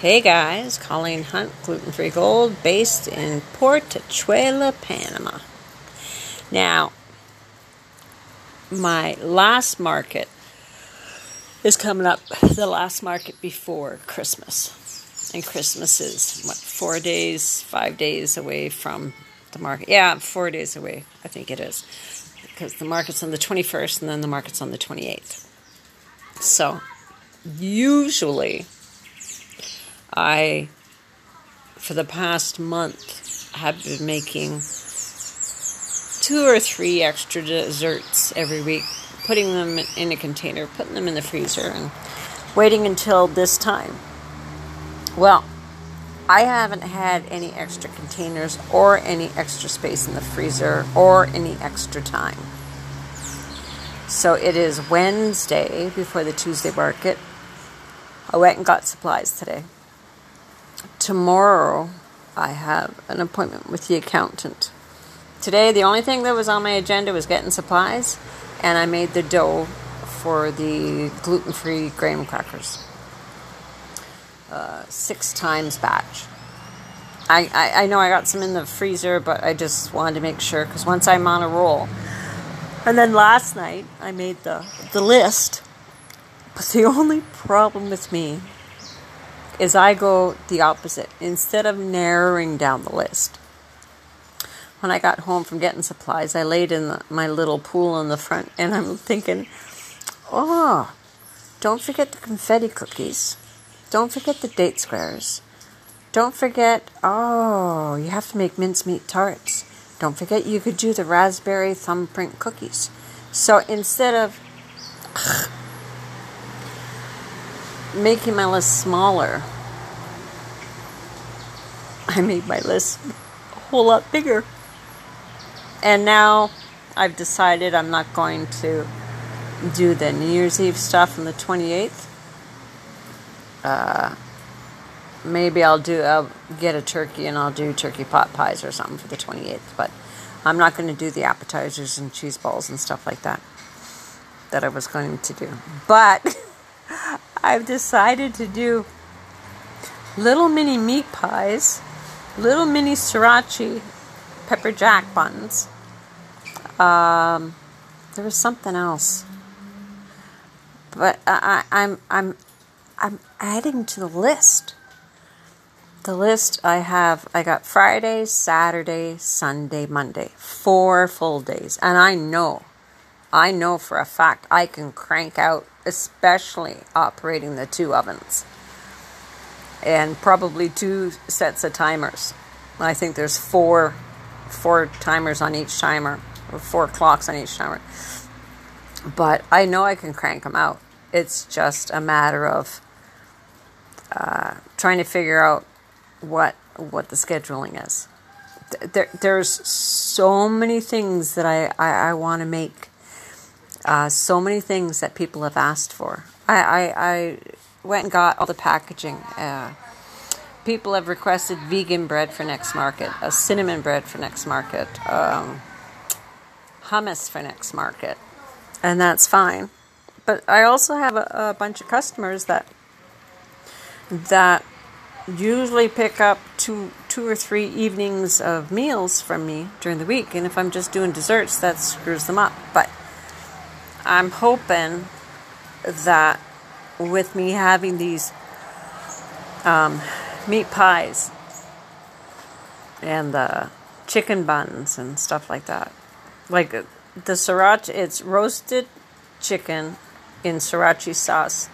Hey guys, Colleen Hunt, Gluten Free Gold, based in Portachuelo, Panama. Now, my last market is coming up, the last market before Christmas. And Christmas is, what, four days, five days away from the market? Yeah, four days away, I think it is. Because the market's on the 21st and then the market's on the 28th. So, usually, I, for the past month, have been making two or three extra desserts every week, putting them in a container, putting them in the freezer, and waiting until this time. Well, I haven't had any extra containers or any extra space in the freezer or any extra time. So it is Wednesday before the Tuesday market. I went and got supplies today tomorrow I have an appointment with the accountant. Today, the only thing that was on my agenda was getting supplies, and I made the dough for the gluten free graham crackers. Uh, six times batch. I, I, I know I got some in the freezer, but I just wanted to make sure because once I'm on a roll. And then last night, I made the, the list. But the only problem with me is I go the opposite. Instead of narrowing down the list, when I got home from getting supplies, I laid in the, my little pool in the front and I'm thinking, oh, don't forget the confetti cookies. Don't forget the date squares. Don't forget, oh, you have to make mincemeat tarts. Don't forget you could do the raspberry thumbprint cookies. So instead of making my list smaller, I made my list a whole lot bigger. And now I've decided I'm not going to do the New Year's Eve stuff on the 28th. Uh, maybe I'll do I'll get a turkey and I'll do turkey pot pies or something for the 28th, but I'm not going to do the appetizers and cheese balls and stuff like that that I was going to do. But I've decided to do little mini meat pies, little mini sriracha pepper jack buns. Um, there was something else, but I, I'm I'm I'm adding to the list. The list I have, I got Friday, Saturday, Sunday, Monday, four full days, and I know, I know for a fact I can crank out especially operating the two ovens and probably two sets of timers. I think there's four four timers on each timer or four clocks on each timer. But I know I can crank them out. It's just a matter of uh, trying to figure out what what the scheduling is. There, there's so many things that I, I, I want to make uh, so many things that people have asked for. I, I, I went and got all the packaging. Uh, people have requested vegan bread for next market, a cinnamon bread for next market, um, hummus for next market, and that's fine. But I also have a, a bunch of customers that that usually pick up two two or three evenings of meals from me during the week, and if I'm just doing desserts, that screws them up. But I'm hoping that with me having these um, meat pies and the chicken buns and stuff like that, like the sriracha, it's roasted chicken in sriracha sauce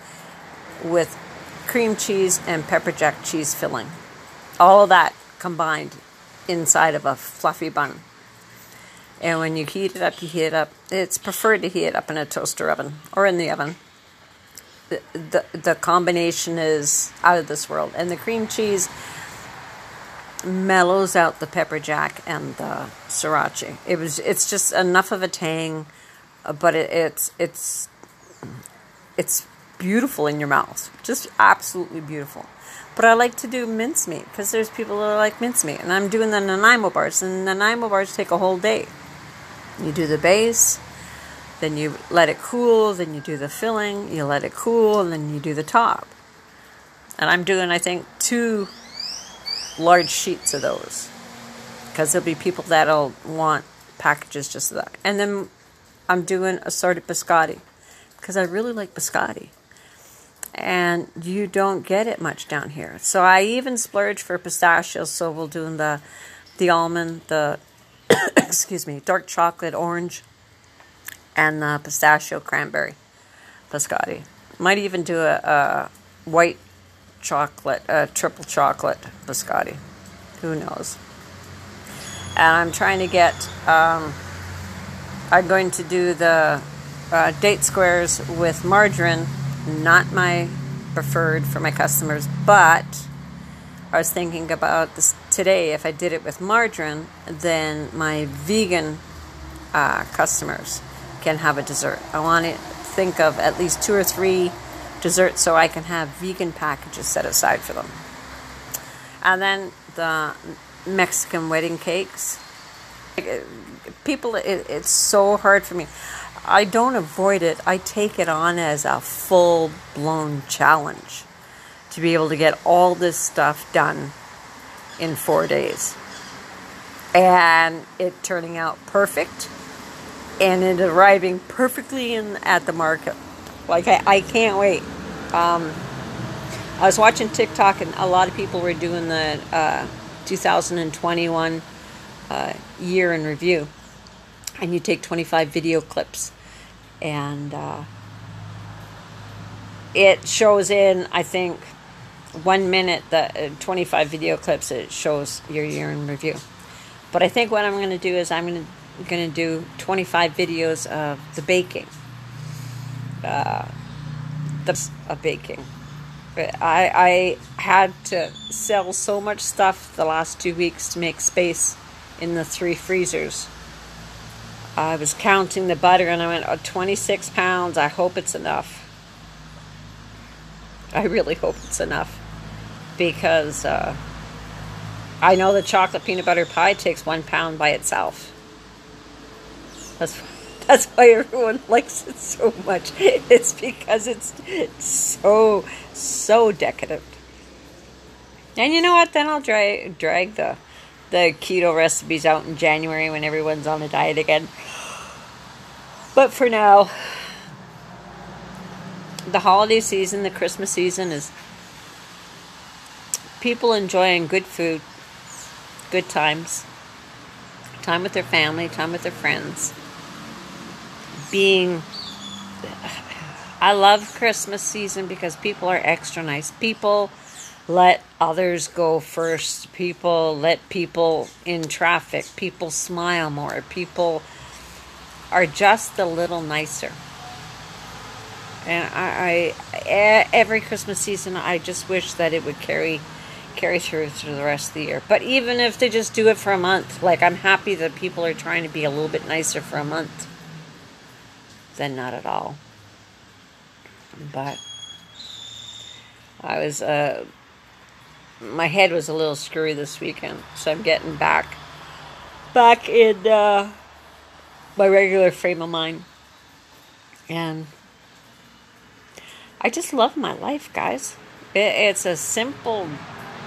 with cream cheese and pepper jack cheese filling. All of that combined inside of a fluffy bun. And when you heat it up, you heat it up. It's preferred to heat it up in a toaster oven or in the oven. The, the, the combination is out of this world. And the cream cheese mellows out the pepper jack and the sriracha. It was it's just enough of a tang, but it, it's it's it's beautiful in your mouth. Just absolutely beautiful. But I like to do mincemeat because there's people that like mincemeat, and I'm doing the Nanaimo bars, and Nanaimo bars take a whole day. You do the base, then you let it cool, then you do the filling, you let it cool, and then you do the top. And I'm doing, I think, two large sheets of those because there'll be people that'll want packages just of that. And then I'm doing assorted biscotti because I really like biscotti. And you don't get it much down here. So I even splurge for pistachios. So we'll do the the almond, the excuse me, dark chocolate orange, and the pistachio cranberry biscotti. Might even do a, a white chocolate, a triple chocolate biscotti. Who knows? And I'm trying to get. Um, I'm going to do the uh, date squares with margarine, not my preferred for my customers, but I was thinking about this today. If I did it with margarine, then my vegan uh, customers can have a dessert. I want to think of at least two or three desserts so I can have vegan packages set aside for them. And then the Mexican wedding cakes. People, it, it's so hard for me. I don't avoid it, I take it on as a full blown challenge to be able to get all this stuff done in four days. And it turning out perfect and it arriving perfectly in at the market. Like I, I can't wait. Um, I was watching TikTok and a lot of people were doing the uh, 2021 uh, year in review, and you take 25 video clips, and uh, it shows in I think one minute the uh, 25 video clips. It shows your year in review. But I think what I'm going to do is I'm going to do 25 videos of the baking. Uh, the baking. I I had to sell so much stuff the last two weeks to make space in the three freezers. I was counting the butter and I went, oh, 26 pounds. I hope it's enough. I really hope it's enough because uh, I know the chocolate peanut butter pie takes one pound by itself. That's that's why everyone likes it so much. It's because it's so so decadent. And you know what? Then I'll drag drag the the keto recipes out in January when everyone's on a diet again. But for now, the holiday season, the Christmas season is people enjoying good food, good times, time with their family, time with their friends being I love Christmas season because people are extra nice. People let others go first. People let people in traffic. People smile more. People are just a little nicer. And I, I every Christmas season, I just wish that it would carry carry through through the rest of the year. But even if they just do it for a month, like I'm happy that people are trying to be a little bit nicer for a month than not at all. But I was, uh, my head was a little screwy this weekend, so I'm getting back, back in uh, my regular frame of mind. And I just love my life, guys. It, it's a simple,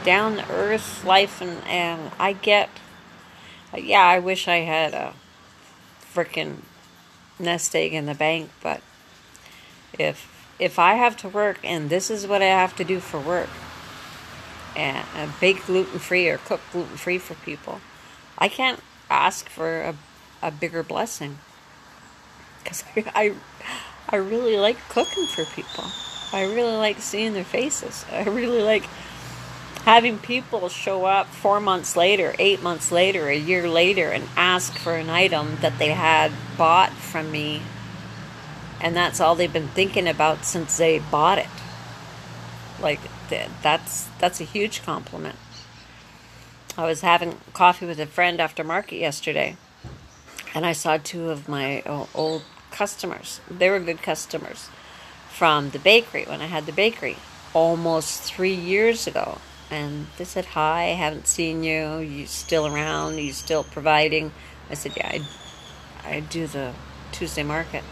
down to earth life, and, and I get, yeah, I wish I had a freaking nest egg in the bank, but if if I have to work and this is what I have to do for work, and, bake gluten free or cook gluten free for people, I can't ask for a, a bigger blessing. Because I, I, I really like cooking for people. I really like seeing their faces. I really like having people show up four months later, eight months later, a year later, and ask for an item that they had bought from me, and that's all they've been thinking about since they bought it. Like that's that's a huge compliment. I was having coffee with a friend after market yesterday, and I saw two of my uh, old customers. They were good customers from the bakery when I had the bakery almost three years ago and they said hi I haven't seen you you still around you still providing i said yeah i, I do the tuesday market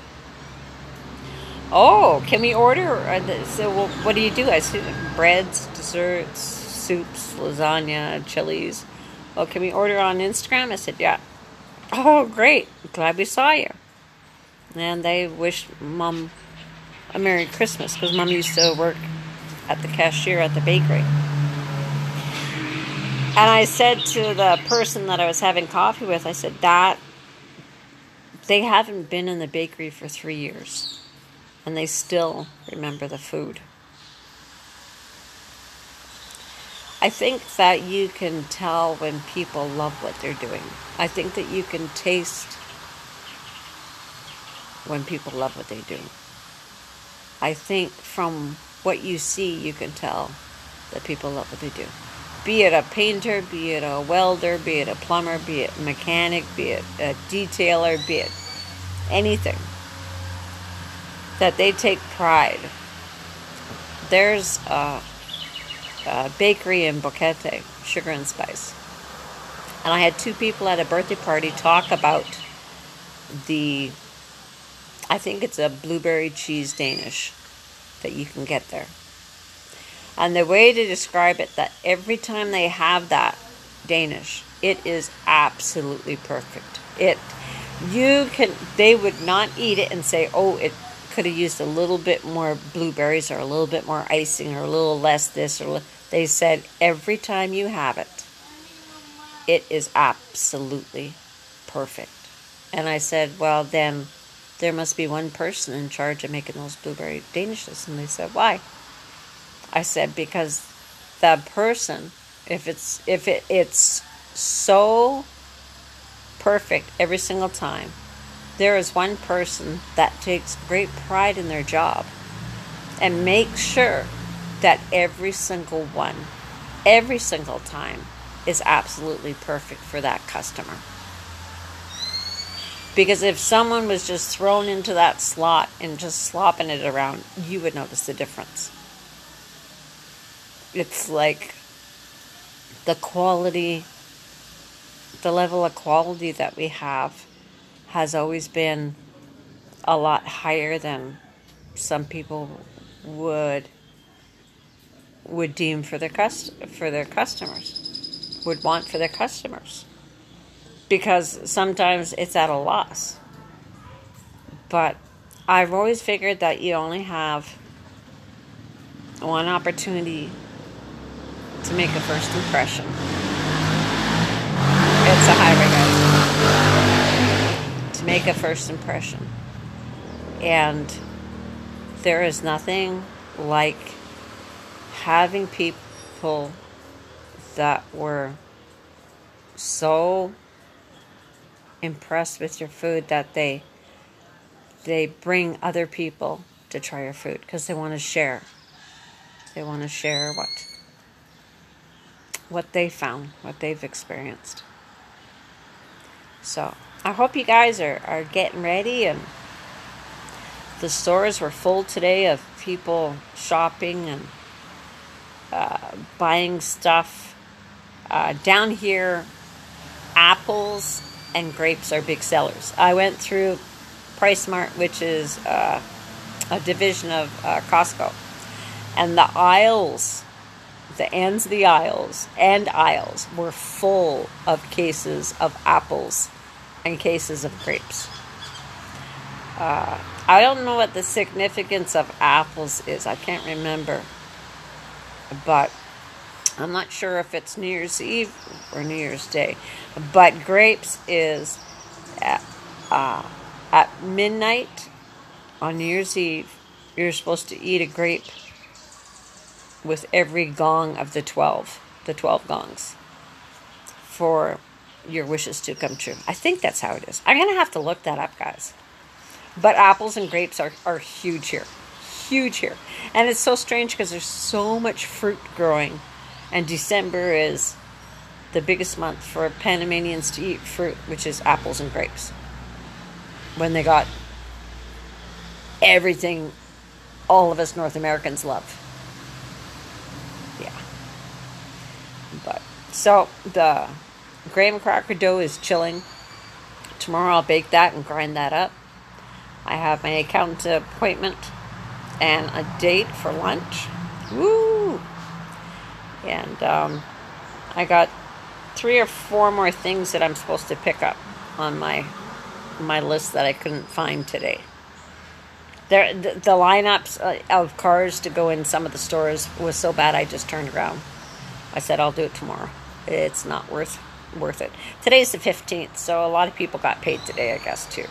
Oh, can we order? So, well, what do you do? I said breads, desserts, soups, lasagna, chilies. Well, can we order on Instagram? I said, yeah. Oh, great. Glad we saw you. And they wished mom a Merry Christmas because mom used to work at the cashier at the bakery. And I said to the person that I was having coffee with, I said, that they haven't been in the bakery for three years and they still remember the food. I think that you can tell when people love what they're doing. I think that you can taste when people love what they do. I think from what you see, you can tell that people love what they do. Be it a painter, be it a welder, be it a plumber, be it mechanic, be it a detailer, be it anything, that they take pride. There's a, a bakery in Boquete, Sugar and Spice. And I had two people at a birthday party talk about the, I think it's a blueberry cheese Danish that you can get there. And the way to describe it, that every time they have that Danish, it is absolutely perfect. It, you can, they would not eat it and say, oh, it could have used a little bit more blueberries or a little bit more icing or a little less this or they said every time you have it, it is absolutely perfect. And I said, well, then there must be one person in charge of making those blueberry danishes. And they said, why? I said, because the person, if it's if it, it's so perfect every single time, there is one person that takes great pride in their job and makes sure that every single one, every single time, is absolutely perfect for that customer. Because if someone was just thrown into that slot and just slopping it around, you would notice the difference. It's like the quality, the level of quality that we have has always been a lot higher than some people would would deem for their cust- for their customers would want for their customers because sometimes it's at a loss. But I've always figured that you only have one opportunity to make a first impression. It's a highway, guys. To make a first impression. And there is nothing like having people that were so impressed with your food that they they bring other people to try your food because they want to share. They want to share what what they found, what they've experienced. So I hope you guys are, are getting ready and the stores were full today of people shopping and uh, buying stuff. Uh, down here, apples and grapes are big sellers. I went through PriceSmart, which is uh, a division of uh, Costco, and the aisles, the ends of the aisles and aisles were full of cases of apples and cases of grapes. Uh, I don't know what the significance of apples is. I can't remember. But I'm not sure if it's New Year's Eve or New Year's Day, but grapes is at, uh, at midnight on New Year's Eve. You're supposed to eat a grape with every gong of the 12, the 12 gongs, for your wishes to come true. I think that's how it is. I'm going to have to look that up, guys. But apples and grapes are, are huge here. Huge here. And it's so strange because there's so much fruit growing and December is the biggest month for Panamanians to eat fruit, which is apples and grapes. When they got everything all of us North Americans love. Yeah. But so the graham cracker dough is chilling. Tomorrow I'll bake that and grind that up. I have my accountant appointment and a date for lunch. Woo! And um, I got three or four more things that I'm supposed to pick up on my my list that I couldn't find today. There, the, the lineups uh, of cars to go in some of the stores was so bad. I just turned around. I said I'll do it tomorrow. It's not worth worth it. Today's the fifteenth, so a lot of people got paid today, I guess too.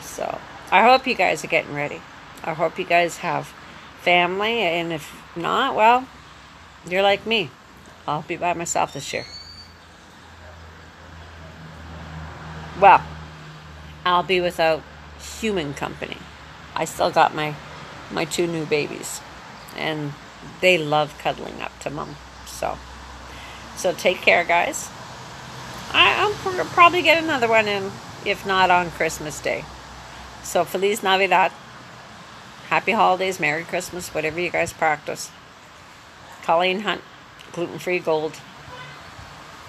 So I hope you guys are getting ready. I hope you guys have family, and if not, well, you're like me. I'll be by myself this year. Well, I'll be without human company. I still got my my two new babies, and they love cuddling up to mom. So, so take care, guys. I, I'll probably get another one in, if not on Christmas Day. So Feliz Navidad. Happy holidays, Merry Christmas, whatever you guys practice. Colleen Hunt, Gluten Free Gold,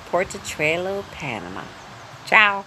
Portachuelo, Panama. Ciao.